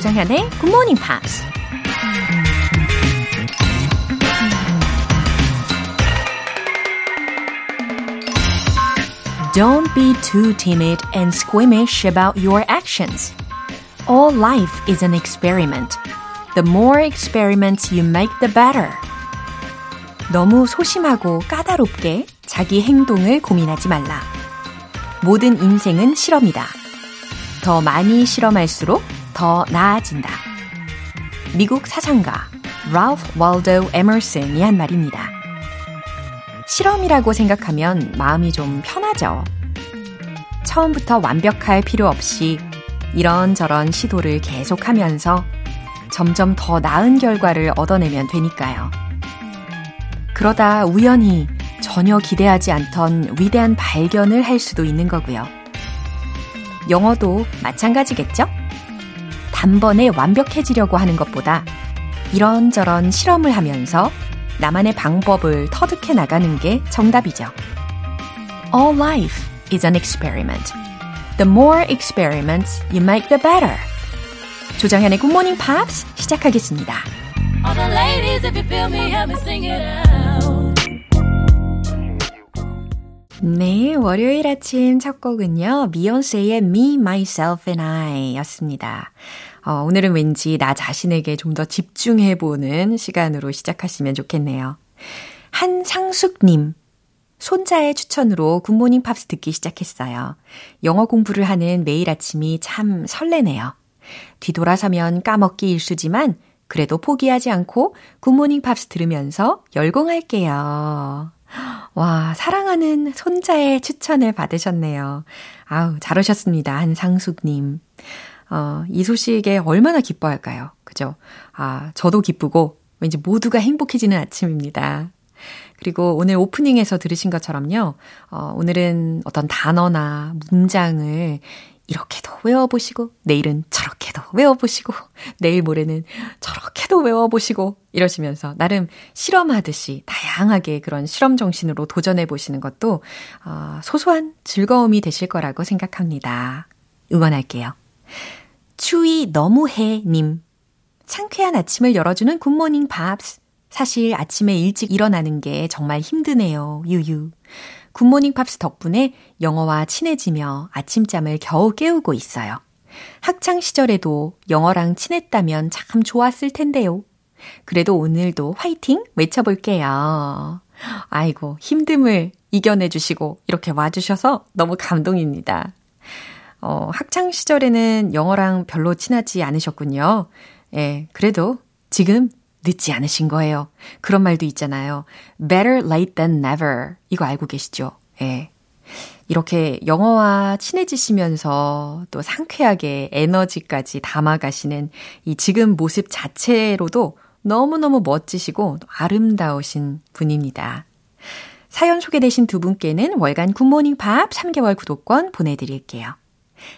조장현의 Good Morning Pops. Don't be too timid and squeamish about your actions. All life is an experiment. The more experiments you make, the better. 너무 소심하고 까다롭게 자기 행동을 고민하지 말라. 모든 인생은 실험이다. 더 많이 실험할수록 더 나아진다. 미국 사상가 라우프 월도 에머슨이 한 말입니다. 실험이라고 생각하면 마음이 좀 편하죠. 처음부터 완벽할 필요 없이 이런저런 시도를 계속하면서 점점 더 나은 결과를 얻어내면 되니까요. 그러다 우연히 전혀 기대하지 않던 위대한 발견을 할 수도 있는 거고요. 영어도 마찬가지겠죠? 단번에 완벽해지려고 하는 것보다 이런저런 실험을 하면서 나만의 방법을 터득해 나가는 게 정답이죠. All life is an experiment. The more experiments you make, the better. 조정현의 Good Morning Pops 시작하겠습니다. All the ladies, if you feel me, help me sing it out. 네, 월요일 아침 첫 곡은요, 미욘세의 Me, Myself and I 였습니다. 어, 오늘은 왠지 나 자신에게 좀 더 집중해보는 시간으로 시작하시면 좋겠네요. 한상숙님, 손자의 추천으로 굿모닝 팝스 듣기 시작했어요. 영어 공부를 하는 매일 아침이 참 설레네요. 뒤돌아서면 까먹기 일수지만 그래도 포기하지 않고 굿모닝 팝스 들으면서 열공할게요. 와, 사랑하는 손자의 추천을 받으셨네요. 아우, 잘하셨습니다. 한상숙님. 어, 이 소식에 얼마나 기뻐할까요? 그죠? 아, 저도 기쁘고 왠지 모두가 행복해지는 아침입니다. 그리고 오늘 오프닝에서 들으신 것처럼요, 어, 오늘은 어떤 단어나 문장을 이렇게도 외워보시고, 내일은 저렇게도 외워보시고, 내일 모레는 저렇게도 외워보시고, 이러시면서 나름 실험하듯이 다양하게 그런 실험 정신으로 도전해보시는 것도, 어, 소소한 즐거움이 되실 거라고 생각합니다. 응원할게요. 추위 너무해 님. 상쾌한 아침을 열어주는 굿모닝 팝스. 사실 아침에 일찍 일어나는 게 정말 힘드네요. 유유. 굿모닝 팝스 덕분에 영어와 친해지며 아침잠을 겨우 깨우고 있어요. 학창 시절에도 영어랑 친했다면 참 좋았을 텐데요. 그래도 오늘도 화이팅 외쳐볼게요. 아이고, 힘듦을 이겨내주시고 이렇게 와주셔서 너무 감동입니다. 어, 학창 시절에는 영어랑 별로 친하지 않으셨군요. 예, 그래도 지금 늦지 않으신 거예요. 그런 말도 있잖아요. better late than never. 이거 알고 계시죠? 예. 이렇게 영어와 친해지시면서 또 상쾌하게 에너지까지 담아가시는 이 지금 모습 자체로도 너무너무 멋지시고 아름다우신 분입니다. 사연 소개되신 두 분께는 월간 굿모닝 팝 3개월 구독권 보내드릴게요.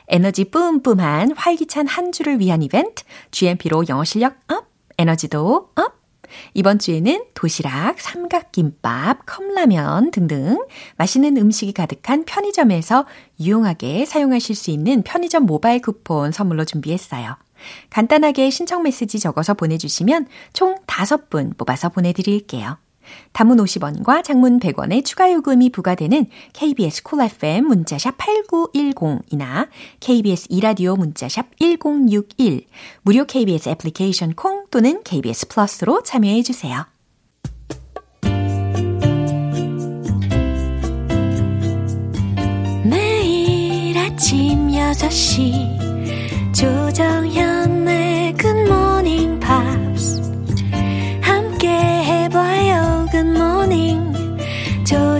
에너지 뿜뿜한 활기찬 한 주를 위한 이벤트, GMP로 영어 실력 up, 에너지도 up! 이번 주에는 도시락, 삼각김밥, 컵라면 등등 맛있는 음식이 가득한 편의점에서 유용하게 사용하실 수 있는 편의점 모바일 쿠폰 선물로 준비했어요. 간단하게 신청 메시지 적어서 보내주시면 총 5분 뽑아서 보내드릴게요. 단문 50원과 장문 100원의 추가 요금이 부과되는 KBS Cool FM 문자샵 8910이나 KBS 이라디오 문자샵 1061 무료 KBS 애플리케이션 콩 또는 KBS 플러스로 참여해 주세요. 매일 아침 6시 조정현의 굿모닝 팝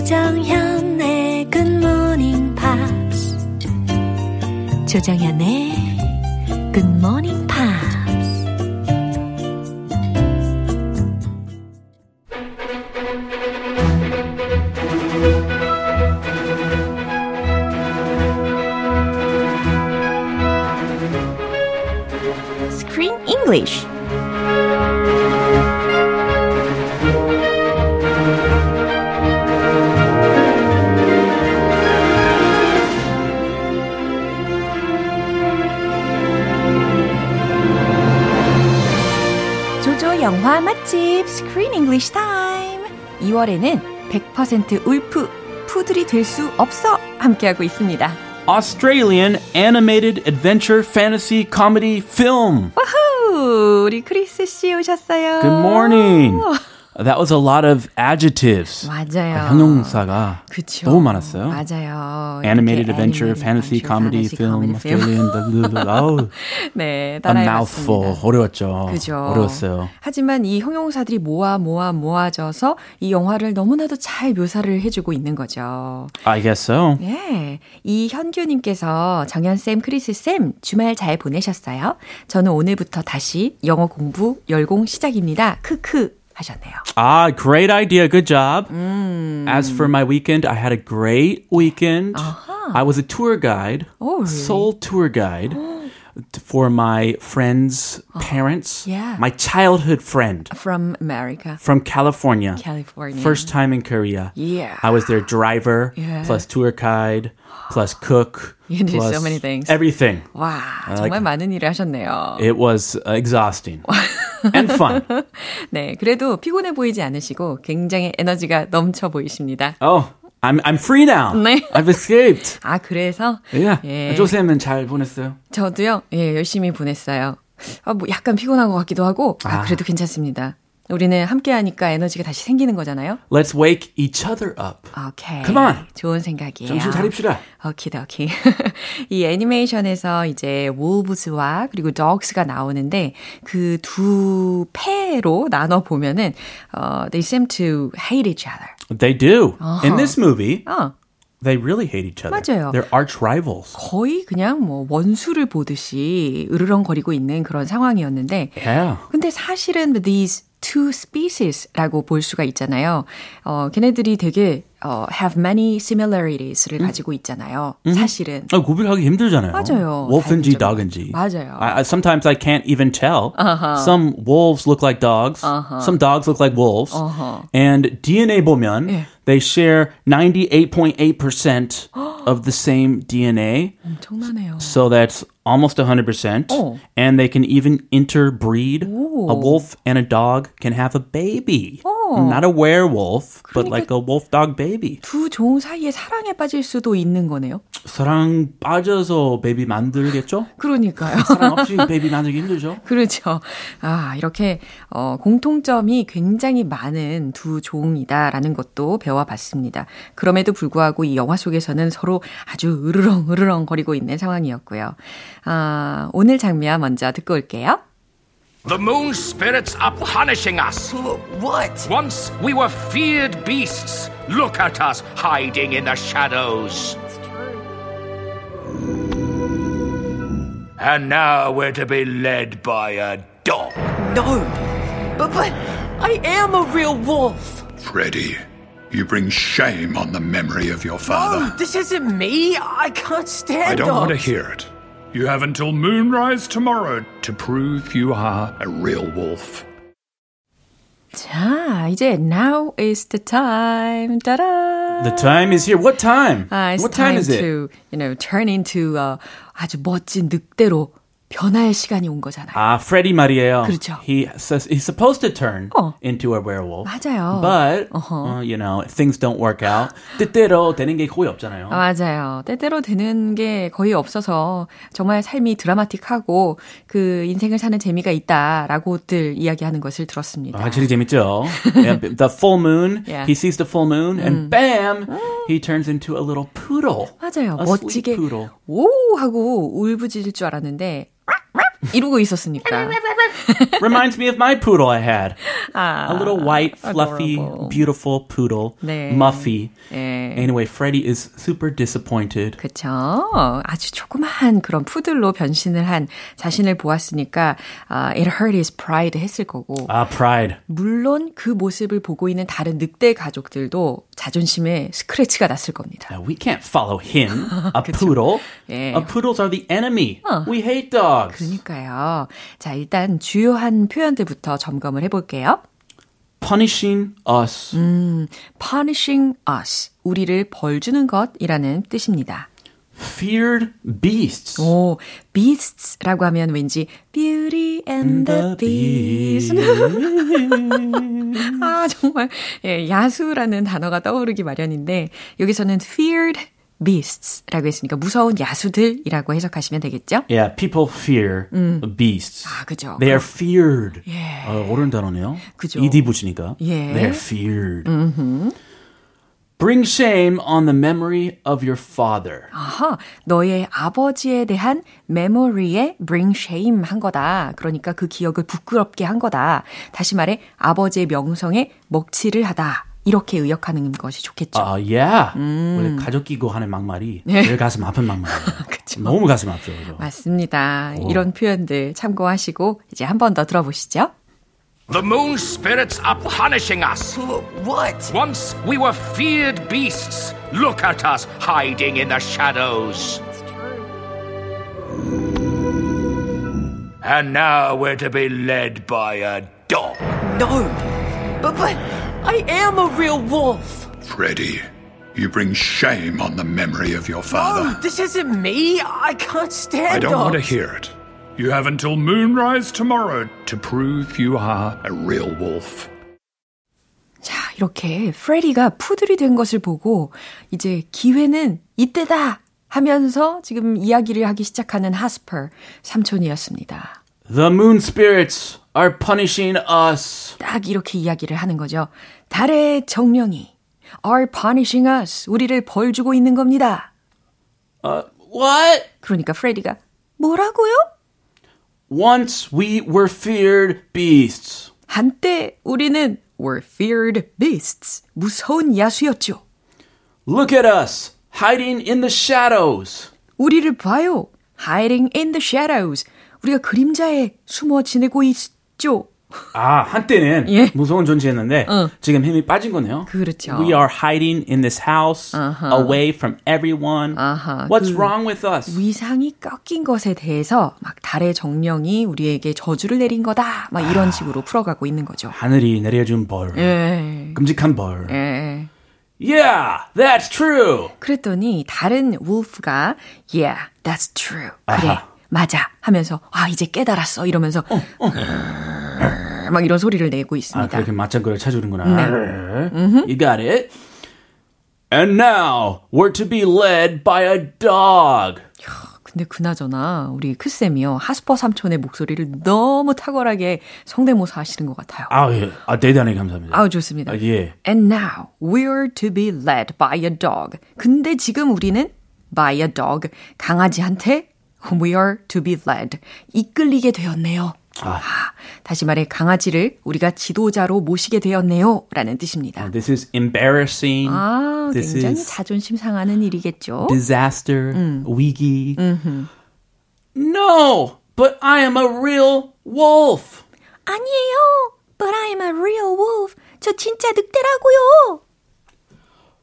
조정현의 Good morning pops 조정현의 Good morning English 6월에는 100% 울프 푸들이 될 수 없어 함께하고 있습니다. Australian Animated Adventure Fantasy Comedy Film. 우후, 우리 크리스 씨 오셨어요. Good morning. That was a lot of adjectives. 맞아요. 형용사가 그쵸. 너무 많았어요. 맞아요. Animated adventure, fantasy, comedy, film, comedy, film. Australian. 아우, 네, a mouthful. 어려웠죠. 그죠. 어려웠어요. 하지만 이 형용사들이 모아 모아 모아져서 이 영화를 너무나도 잘 묘사를 해주고 있는 거죠. I guess so. 네. 이현규님께서 정연쌤, 크리스쌤, 주말 잘 보내셨어요? 저는 오늘부터 다시 영어 공부 열공 시작입니다. 크크 하셨네요. Ah, great idea. Good job. As for my weekend, I had a great weekend. I was a tour guide, Oh, really? sole tour guide for my friend's parents. yeah. My childhood friend From America, from California. California. First time in Korea. Yeah. I was their driver, Yeah. plus tour guide, plus cook. You did plus so many things. Everything. 와, like- 정말 많은 일을 하셨네요. It was uh, exhausting and fun. 네, 그래도 피곤해 보이지 않으시고 굉장히 에너지가 넘쳐 보이십니다. Oh, I'm I'm free now. 네. I've escaped. 아, 그래서 Yeah. 예. 조쌤은 잘 보냈어요? 저도요, 예, 열심히 보냈어요. 아, 뭐 약간 피곤한 것 같기도 하고, 아, 아. 그래도 괜찮습니다. 우리는 함께 하니까 에너지가 다시 생기는 거잖아요. Let's wake each other up. 오케이. Come on. 좋은 생각이에요. 정신 차립시다. 오키도키. 이 애니메이션에서 이제 wolves와 그리고 dogs가 나오는데 그 두 패로 나눠 보면은 어, they seem to hate each other. They do. In this movie, 어, they really hate each other. 맞아요. They're arch rivals. 거의 그냥 뭐 원수를 보듯이 으르렁거리고 있는 그런 상황이었는데 Yeah. 근데 사실은 these two species라고 볼 수가 있잖아요. 어, 걔네들이 되게 어, have many similarities,를 가지고 있잖아요. 사실은. 아, 구별하기 힘들잖아요. 맞아요. wolf인지 다행이죠. dog인지. 맞아요. I, I, sometimes I can't even tell. Some wolves look like dogs. Some dogs look like wolves. And DNA 보면 예. they share 98.8% of the same DNA. 엄청나네요. So that's almost 100%. Oh. And they can even interbreed. A wolf and a dog can have a baby. Not a werewolf, but like a wolf dog baby. 두종 사이에 사랑에 빠질 수도 있는 거네요. 사랑 빠져서 baby 만들겠죠? 그러니까요. 사랑 없이 baby 만들기 힘들죠? 그렇죠. 아, 이렇게, 어, 공통점이 굉장히 많은 두 종이다라는 것도 배워봤습니다. 그럼에도 불구하고 이 영화 속에서는 서로 아주 으르렁, 으르렁 거리고 있는 상황이었고요. 아, 오늘 장면 먼저 듣고 올게요. The moon spirits are punishing us. What? Once we were feared beasts. Look at us hiding in the shadows. And now we're to be led by a dog. No. But, but I am a real wolf. Freddy, you bring shame on the memory of your father. Oh, this isn't me. I can't stand it! I don't want to hear it. You have until moonrise tomorrow to prove you are a real wolf. 자, 이제 now is the time. 따라. The time is here. What time? 아, it's what time, time is it? to, you know, turn into a 아주 멋진 늑대로 변화의 시간이 온 거잖아요. 아, Freddy 말이에요. 그렇죠. He he's supposed to turn 어. into a werewolf. 맞아요. But uh, you know, things don't work out. 뜻대로 되는 게 거의 없잖아요. 아, 맞아요. 때때로 되는 게 거의 없어서 정말 삶이 드라마틱하고 그 인생을 사는 재미가 있다라고들 이야기하는 것을 들었습니다. 확실히 재밌죠. Yeah, the full moon. Yeah. He sees the full moon, and bam, he turns into a little poodle. 맞아요. A 멋지게 poodle. 오 하고 울부짖을 줄 알았는데 이러고 있었으니까. Reminds me of my poodle I had. 아, A little white, fluffy, adorable. beautiful poodle. 네. Muffy. 예. Anyway, Freddy is super disappointed. 그쵸. 아주 조그마한 그런 푸들로 변신을 한 자신을 보았으니까, 아, it hurt his pride 했을 거고. Ah, pride. 물론 그 모습을 보고 있는 다른 늑대 가족들도 자존심에 스크래치가 났을 겁니다. Now, we can't follow him, a poodle. 예. Uh, poodles are the enemy. We hate dogs. 그러니까요. 자, 일단 주요한 표현들부터 점검을 해볼게요. Punishing us. punishing us. 우리를 벌 주는 것이라는 뜻입니다. feared beasts. 오, beasts라고 하면 왠지 Beauty and the Beast. 아, 정말 예, 야수라는 단어가 떠오르기 마련인데 여기서는 feared beasts라고 했으니까 무서운 야수들이라고 해석하시면 되겠죠? Yeah, people fear beasts. 아, 그죠. They are feared. 예. 어, 옳은 단어네요. 그죠. ed 붙이니까. 예. They are feared. Bring shame on the memory of your father. 아하, 너의 아버지에 대한 memory에 bring shame 한 거다. 그러니까 그 기억을 부끄럽게 한 거다. 다시 말해, 아버지의 명성에 먹칠을 하다. 이렇게 의역하는 것이 좋겠죠. 아, yeah. 원래 가족 끼고 하는 막말이 제일 가슴 아픈 막말이에요. 너무 가슴 아프죠. 그죠? 맞습니다. 이런 표현들 참고하시고 이제 한 번 더 들어보시죠. The moon spirits are punishing us. What? Once we were feared beasts. Look at us hiding in the shadows. And now we're to be led by a dog. No. But, but I am a real wolf. Freddy, you bring shame on the memory of your father. Oh, this isn't me. I can't stand I don't want to dogs. hear it. You have until moonrise tomorrow to prove you are a real wolf. 자, 이렇게 프레디가 푸들이 된 것을 보고 이제 기회는 이때다 하면서 지금 이야기를 하기 시작하는 하스퍼 삼촌이었습니다. The moon spirits are punishing us. 딱 이렇게 이야기를 하는 거죠. 달의 정령이 are punishing us. 우리를 벌 주고 있는 겁니다. Uh, what? 그러니까 프레디가 뭐라고요? Once we were feared beasts. 한때 우리는 were feared beasts. 무서운 야수였죠. Look at us, hiding in the shadows. 우리를 봐요. hiding in the shadows. 우리가 그림자에 숨어 지내고 있 죠. 아, 한때는 예. 무서운 존재였는데 지금 힘이 빠진 거네요. 그렇죠. We are hiding in this house, away from everyone. 아하, What's 그 wrong with us? 위상이 꺾인 것에 대해서 막 달의 정령이 우리에게 저주를 내린 거다. 막 이런 식으로 풀어가고 있는 거죠. 하늘이 내려준 벌, 예. 끔찍한 벌. 예. Yeah, that's true. 그랬더니 다른 울프가 Yeah, that's true. 그래, 아하. 맞아. 하면서 아 이제 깨달았어 이러면서 막 이런 소리를 내고 아, 있습니다. 그렇게 맞장구를 쳐주는구나. You got it. And now we're to be led by a dog. 근데 그나저나 우리 크쌤이요 하스퍼 삼촌의 목소리를 너무 탁월하게 성대모사 하시는 것 같아요. 아, 예. 아, 대단히 감사합니다. 아우 좋습니다. 아, 예. And now we're to be led by a dog. 근데 지금 우리는 by a dog 강아지한테 we are to be led 이끌리게 되었네요. 아, 다시 말해 강아지를 우리가 지도자로 모시게 되었네요. 라는 뜻입니다. This is embarrassing. 아, This 굉장히 is 자존심 상하는 일이겠죠. disaster, 위기. No, but I am a real wolf. 아니에요. But I'm a real wolf. 저 진짜 늑대라고요.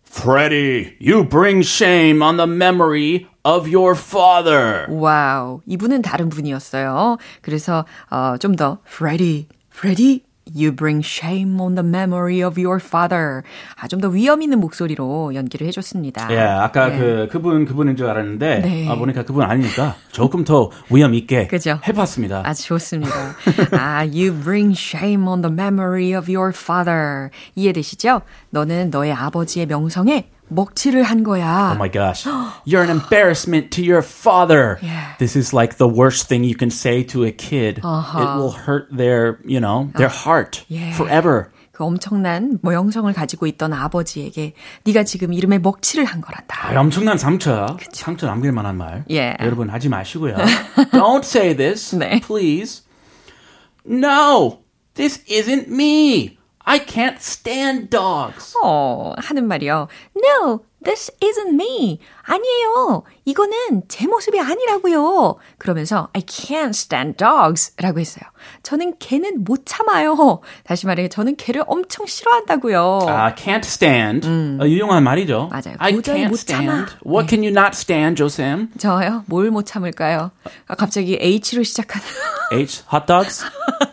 Freddy, you bring shame on the memory of your father. 와우, 이분은 다른 분이었어요. 그래서 어, 좀 더 Freddy, Freddy, you bring shame on the memory of your father. 아, 좀 더 위엄 있는 목소리로 연기를 해줬습니다. 예, 아까 네. 그 그분 그분인 줄 알았는데 네. 아, 보니까 그분 아니니까 조금 더 위엄 있게 그죠? 해봤습니다. 아주 좋습니다. 아, you bring shame on the memory of your father. 이해되시죠? 너는 너의 아버지의 명성에 먹칠을 한 거야. Oh my gosh. You're an embarrassment to your father. Yeah. This is like the worst thing you can say to a kid. Uh-huh. It will hurt their, you know, their heart Yeah. forever. 그 엄청난 명성을 가지고 있던 아버지에게 네가 지금 이름에 먹칠을 한 거란다. 아, 엄청난 상처. 상처 남길 만한 말. 예. 여러분 하지 마시고요. Don't say this, 네. please. No, this isn't me. I can't stand dogs. 어, 하는 말이요. No, this isn't me. 아니에요. 이거는 제 모습이 아니라고요. 그러면서 I can't stand dogs 라고 했어요. 저는 개는 못 참아요. 다시 말해, 저는 개를 엄청 싫어한다고요. I can't stand. 어, 유용한 말이죠. 맞아요. I can't 못 stand. 참아. What can you not stand, Josem? 저요? 뭘 못 참을까요? 아, 갑자기 H로 시작하는. H, hot dogs?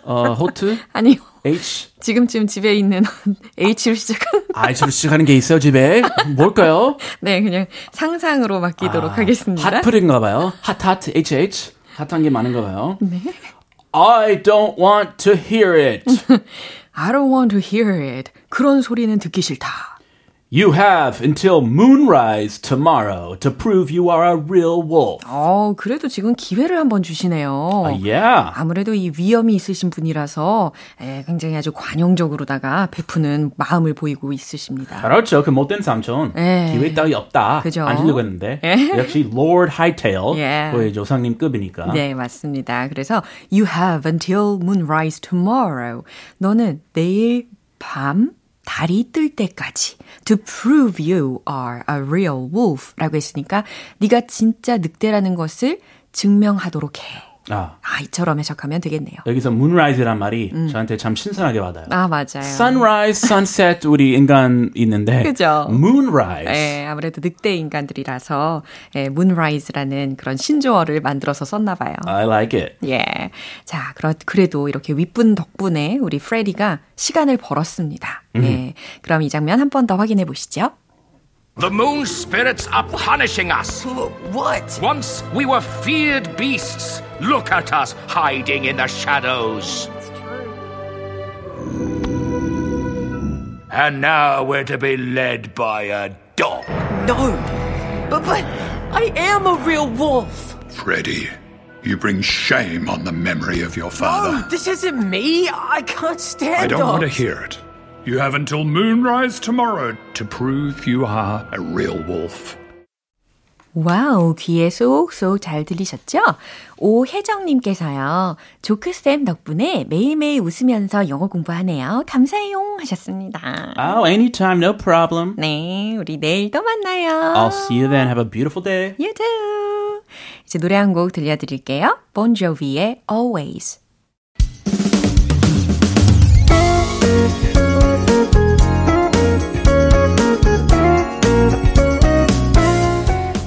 어, 호트? 아니요. H, 지금쯤 집에 있는 H로 시작하는 아, 저 시작하는 게 있어요, 집에? 뭘까요? 네, 그냥 상상으로 맡기도록 아, 하겠습니다. 핫플인가 봐요. 핫핫, HH. 핫한 게 많은가 봐요. 네. I don't want to hear it. I don't want to hear it. 그런 소리는 듣기 싫다. You have until moonrise tomorrow to prove you are a real wolf. 어, 그래도 지금 기회를 한번 주시네요. Uh, yeah. 아무래도 이 위험이 있으신 분이라서 에, 굉장히 아주 관용적으로다가 베푸는 마음을 보이고 있으십니다. 그렇죠. 그 못된 삼촌. 예. 기회 따위 없다. 그죠. 안 주려고 했는데. 예. 역시 Lord Hightail. 예. 거의 조상님 급이니까. 네, 맞습니다. 그래서 you have until moonrise tomorrow. 너는 내일 밤 달이 뜰 때까지 to prove you are a real wolf 라고 했으니까 네가 진짜 늑대라는 것을 증명하도록 해. 아, 아, 이처럼 해석하면 되겠네요. 여기서 moonrise란 말이 저한테 참 신선하게 와닿아요. 아, 맞아요. sunrise, sunset 우리 인간 있는데 그죠. moonrise. 예, 아무래도 늑대 인간들이라서 예, moonrise라는 그런 신조어를 만들어서 썼나 봐요. I like it. 예. 자, 그러, 그래도 이렇게 윗분 덕분에 우리 프레디가 시간을 벌었습니다. 예. 그럼 이 장면 한 번 더 확인해 보시죠. The moon spirits are punishing us. What? Once we were feared beasts. Look at us hiding in the shadows. And now we're to be led by a dog. No. But, but I am a real wolf. Freddy, you bring shame on the memory of your father. Oh, this isn't me. I can't stand it. I don't want to hear it. You have until moonrise tomorrow to prove you are a real wolf. 와우, 귀에 쏙쏙 잘 들리셨죠? 오혜정님께서요, 조크쌤 덕분에 매일매일 웃으면서 영어 공부하네요. 감사해요. 하셨습니다. Oh, anytime, no problem. 네, 우리 내일 또 만나요. I'll see you then. Have a beautiful day. You too. 이제 노래 한 곡 들려드릴게요. Bon Jovi의 Always.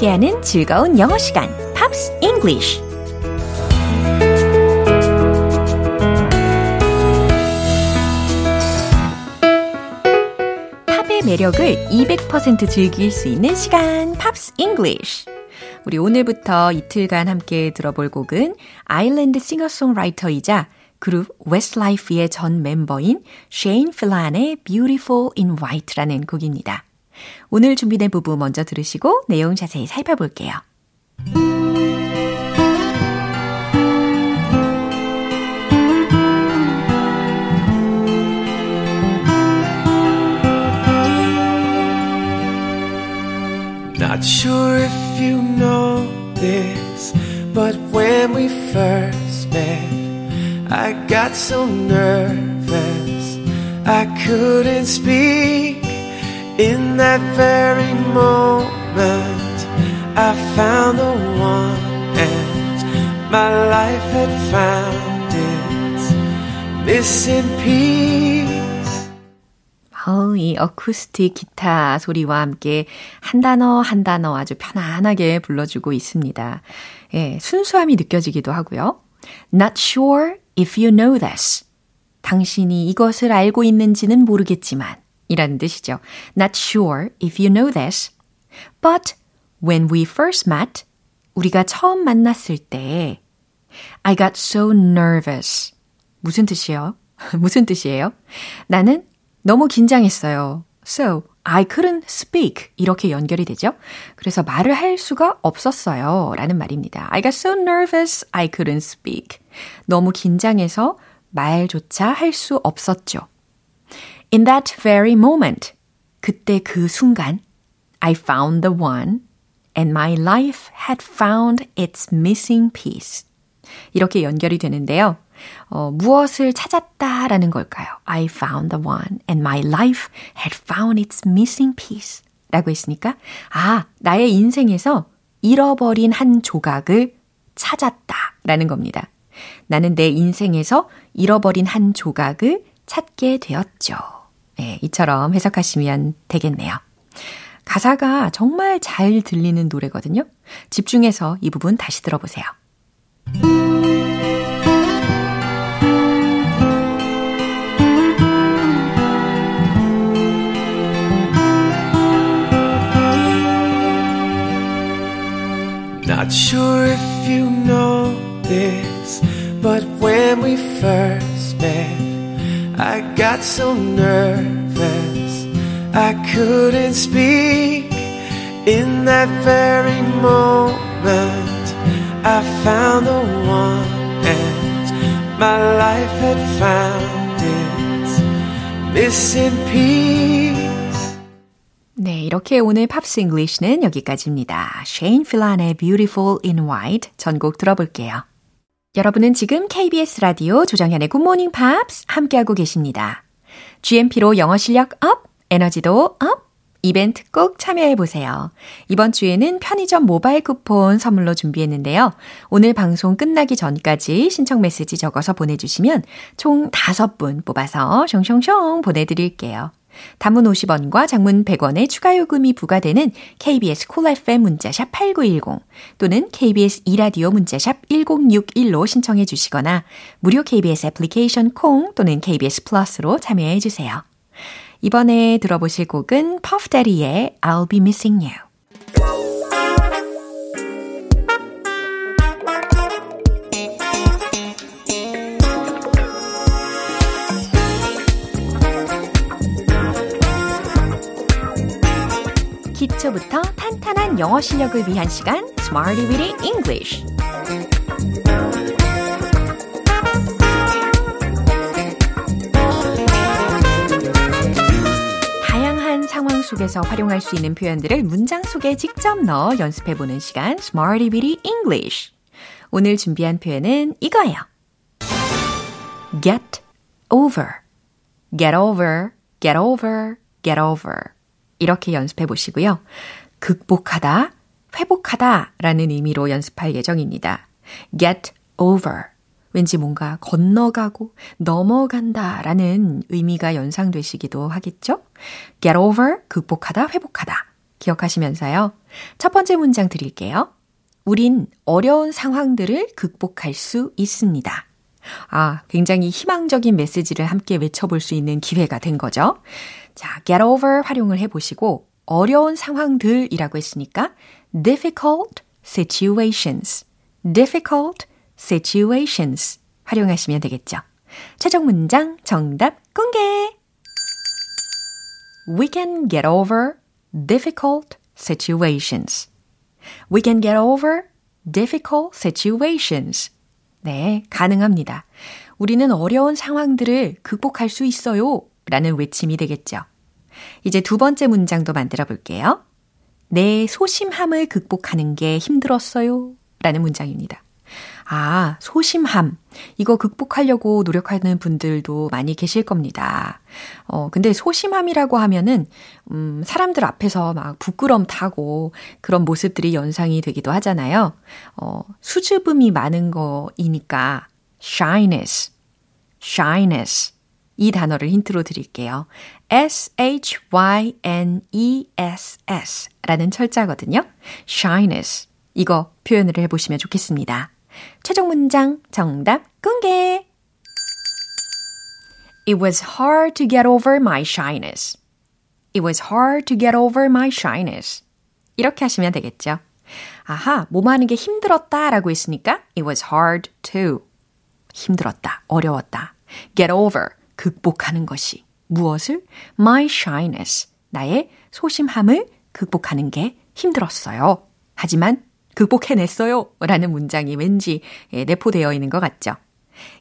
함께하는 즐거운 영어 시간, Pops English. 팝의 매력을 200% 즐길 수 있는 시간, Pops English. 우리 오늘부터 이틀간 함께 들어볼 곡은 아일랜드 싱어송라이터이자 그룹 웨스트라이프의 전 멤버인 셰인 필란의 Beautiful in White라는 곡입니다. 오늘 준비된 부분 먼저 들으시고 내용 자세히 살펴볼게요. Not sure if you know this, but when we first met, I got so nervous I couldn't speak. In that very moment, I found the one, and my life had found its missing piece. 어우, 이 어쿠스틱 기타 소리와 함께 한 단어 한 단어 아주 편안하게 불러주고 있습니다. 예, 순수함이 느껴지기도 하고요. Not sure if you know this. 당신이 이것을 알고 있는지는 모르겠지만 이라는 뜻이죠. Not sure if you know this. But when we first met, 우리가 처음 만났을 때 I got so nervous. 무슨 뜻이에요? 무슨 뜻이에요? 나는 너무 긴장했어요. So, I couldn't speak. 이렇게 연결이 되죠. 그래서 말을 할 수가 없었어요. 라는 말입니다. I got so nervous, I couldn't speak. 너무 긴장해서 말조차 할 수 없었죠. In that very moment, 그때 그 순간, I found the one, and my life had found its missing piece. 이렇게 연결이 되는데요. 어, 무엇을 찾았다라는 걸까요? I found the one and my life had found its missing piece. 라고 했으니까, 아, 나의 인생에서 잃어버린 한 조각을 찾았다. 라는 겁니다. 나는 내 인생에서 잃어버린 한 조각을 찾게 되었죠. 네, 이처럼 해석하시면 되겠네요. 가사가 정말 잘 들리는 노래거든요. 집중해서 이 부분 다시 들어보세요. Not sure if you know this, but when we first met, I got so nervous I couldn't speak. In that very moment, I found the one, and my life had found its missing piece. 네, 이렇게 오늘 Pops English는 여기까지입니다. 쉐인 필란의 Beautiful in White 전곡 들어볼게요. 여러분은 지금 KBS 라디오 조정현의 Morning Pops 함께하고 계십니다. GMP로 영어 실력 up, 에너지도 up, 이벤트 꼭 참여해보세요. 이번 주에는 편의점 모바일 쿠폰 선물로 준비했는데요. 오늘 방송 끝나기 전까지 신청 메시지 적어서 보내주시면 총 5분 뽑아서 숑숑숑 보내드릴게요. 단문 50원과 장문 100원의 추가 요금이 부과되는 KBS 콜 cool FM 문자샵 8910 또는 KBS 이라디오 문자샵 1061로 신청해 주시거나 무료 KBS 애플리케이션 콩 또는 KBS 플러스로 참여해 주세요. 이번에 들어보실 곡은 Daddy의 I'll Be Missing You. 기초부터 탄탄한 영어 실력을 위한 시간 Smarty Weedy English 다양한 상황 속에서 활용할 수 있는 표현들을 문장 속에 직접 넣어 연습해보는 시간 Smarty Weedy English 오늘 준비한 표현은 이거예요 Get over Get over, get over, get over 이렇게 연습해 보시고요. 극복하다, 회복하다 라는 의미로 연습할 예정입니다. get over. 왠지 뭔가 건너가고 넘어간다 라는 의미가 연상되시기도 하겠죠? get over, 극복하다, 회복하다. 기억하시면서요. 첫 번째 문장 드릴게요. 우린 어려운 상황들을 극복할 수 있습니다. 아, 굉장히 희망적인 메시지를 함께 외쳐볼 수 있는 기회가 된 거죠. 자, get over 활용을 해보시고 어려운 상황들이라고 했으니까 difficult situations, difficult situations 활용하시면 되겠죠. 최종 문장 정답 공개! We can get over difficult situations. We can get over difficult situations. 네, 가능합니다. 우리는 어려운 상황들을 극복할 수 있어요. 라는 외침이 되겠죠. 이제 두 번째 문장도 만들어 볼게요. 내 소심함을 극복하는 게 힘들었어요. 라는 문장입니다. 아, 소심함. 이거 극복하려고 노력하는 분들도 많이 계실 겁니다. 어, 근데 소심함이라고 하면은, 음, 사람들 앞에서 막 부끄럼 타고 그런 모습들이 연상이 되기도 하잖아요. 어, 수줍음이 많은 거이니까, shyness, shyness. 이 단어를 힌트로 드릴게요. S-H-Y-N-E-S-S 라는 철자거든요. shyness. 이거 표현을 해보시면 좋겠습니다. 최종 문장 정답 공개! It was hard to get over my shyness. It was hard to get over my shyness. 이렇게 하시면 되겠죠. 아하, 몸 하는 게 힘들었다 라고 했으니까 it was hard to. 힘들었다, 어려웠다. get over, 극복하는 것이. 무엇을? my shyness. 나의 소심함을 극복하는 게 힘들었어요. 하지만 극복해냈어요. 라는 문장이 왠지 내포되어 있는 것 같죠.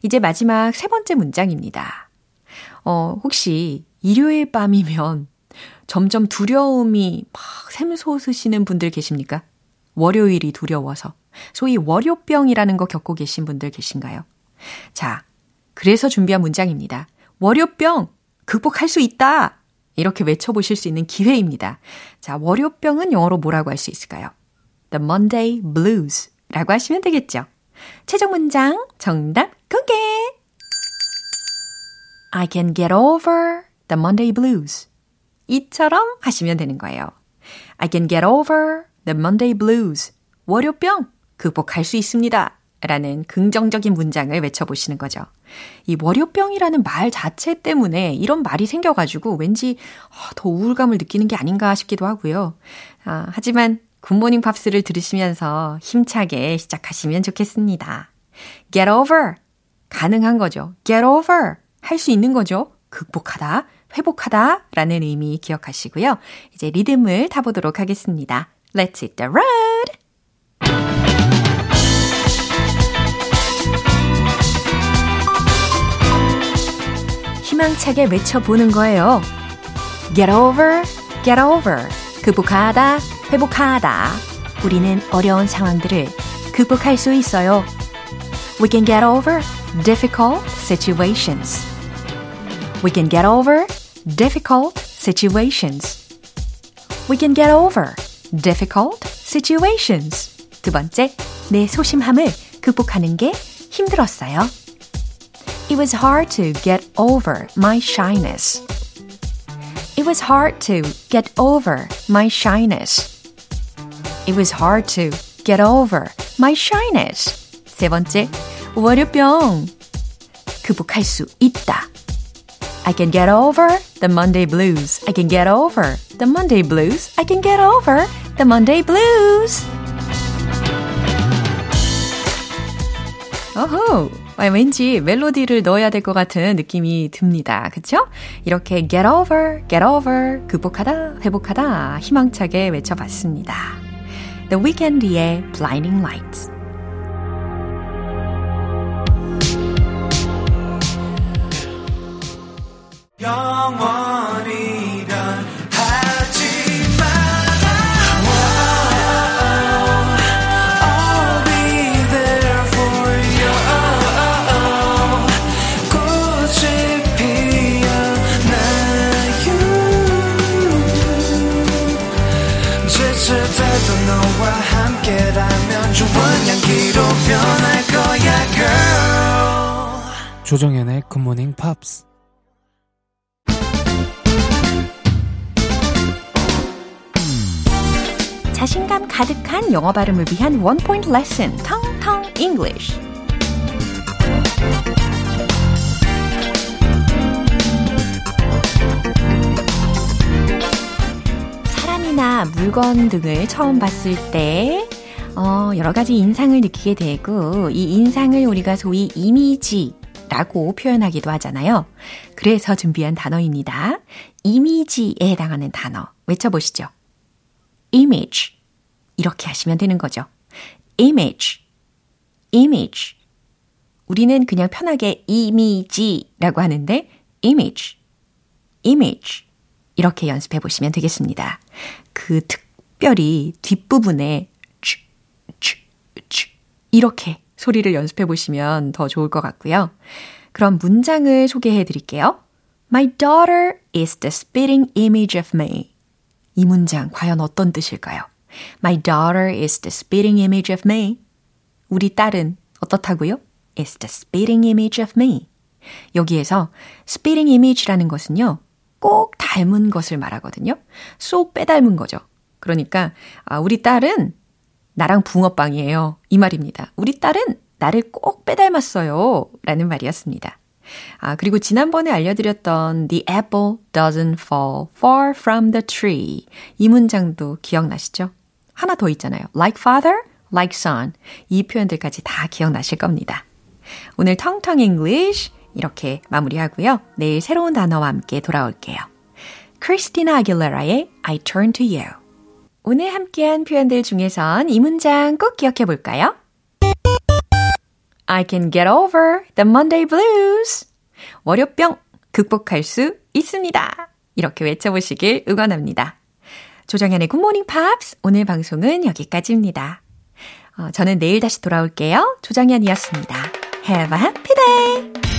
이제 마지막 세 번째 문장입니다. 어, 혹시 일요일 밤이면 점점 두려움이 막 샘솟으시는 분들 계십니까? 월요일이 두려워서. 소위 월요병이라는 거 겪고 계신 분들 계신가요? 자, 그래서 준비한 문장입니다. 월요병 극복할 수 있다. 이렇게 외쳐보실 수 있는 기회입니다. 자, 월요병은 영어로 뭐라고 할 수 있을까요? The Monday Blues 라고 하시면 되겠죠. 최종 문장 정답 공개! I can get over the Monday blues. 이처럼 하시면 되는 거예요. I can get over the Monday blues. 월요병 극복할 수 있습니다. 라는 긍정적인 문장을 외쳐보시는 거죠. 이 월요병이라는 말 자체 때문에 이런 말이 생겨가지고 왠지 더 우울감을 느끼는 게 아닌가 싶기도 하고요. 아, 하지만 굿모닝 팝스를 들으시면서 힘차게 시작하시면 좋겠습니다. get over. 가능한 거죠. get over. 할 수 있는 거죠. 극복하다, 회복하다 라는 의미 기억하시고요. 이제 리듬을 타보도록 하겠습니다. Let's hit the road! 희망차게 외쳐보는 거예요. Get over, get over. 극복하다, 회복하다. 우리는 어려운 상황들을 극복할 수 있어요. We can get over difficult situations. We can get over difficult situations. We can get over difficult situations. 두 번째, 내 소심함을 극복하는 게 힘들었어요. It was hard to get over my shyness. It was hard to get over my shyness. It was hard to get over my shyness. 세 번째, 월요병. 극복할 수 있다. I can get over the Monday blues. I can get over the Monday blues. I can get over the Monday blues. 어후. 왠지 멜로디를 넣어야 될 것 같은 느낌이 듭니다. 그쵸? 이렇게 get over, get over, 극복하다, 회복하다 희망차게 외쳐봤습니다. The Weeknd의 Blinding Lights 영원이 좋은 향기로 변할 거야 girl. 조정연의 굿모닝 팝스 자신감 가득한 영어 발음을 위한 원 포인트 레슨 텅텅 English. 사람이나 물건 등을 처음 봤을 때 어, 여러 가지 인상을 느끼게 되고 이 인상을 우리가 소위 이미지라고 표현하기도 하잖아요. 그래서 준비한 단어입니다. 이미지에 해당하는 단어 외쳐보시죠. image. 이렇게 하시면 되는 거죠. image. image. 우리는 그냥 편하게 이미지라고 하는데 image. image. 이렇게 연습해 보시면 되겠습니다. 그 특별히 뒷부분에 이렇게 소리를 연습해 보시면 더 좋을 것 같고요. 그럼 문장을 소개해 드릴게요. My daughter is the spitting image of me. 이 문장 과연 어떤 뜻일까요? My daughter is the spitting image of me. 우리 딸은 어떻다고요? is the spitting image of me. 여기에서 spitting image라는 것은요. 꼭 닮은 것을 말하거든요. 쏙 빼닮은 거죠. 그러니까 아, 우리 딸은 나랑 붕어빵이에요. 이 말입니다. 우리 딸은 나를 꼭 빼닮았어요. 라는 말이었습니다. 아, 그리고 지난번에 알려드렸던 The apple doesn't fall far from the tree. 이 문장도 기억나시죠? 하나 더 있잖아요. Like father, like son. 이 표현들까지 다 기억나실 겁니다. 오늘 텅텅 English 이렇게 마무리하고요. 내일 새로운 단어와 함께 돌아올게요. 크리스티나 아길레라의 I turn to you. 오늘 함께한 표현들 중에선 이 문장 꼭 기억해 볼까요? I can get over the Monday blues. 월요병 극복할 수 있습니다. 이렇게 외쳐보시길 응원합니다. 조정현의 굿모닝 팝스 오늘 방송은 여기까지입니다. 어, 저는 내일 다시 돌아올게요. 조정현이었습니다. Have a happy day!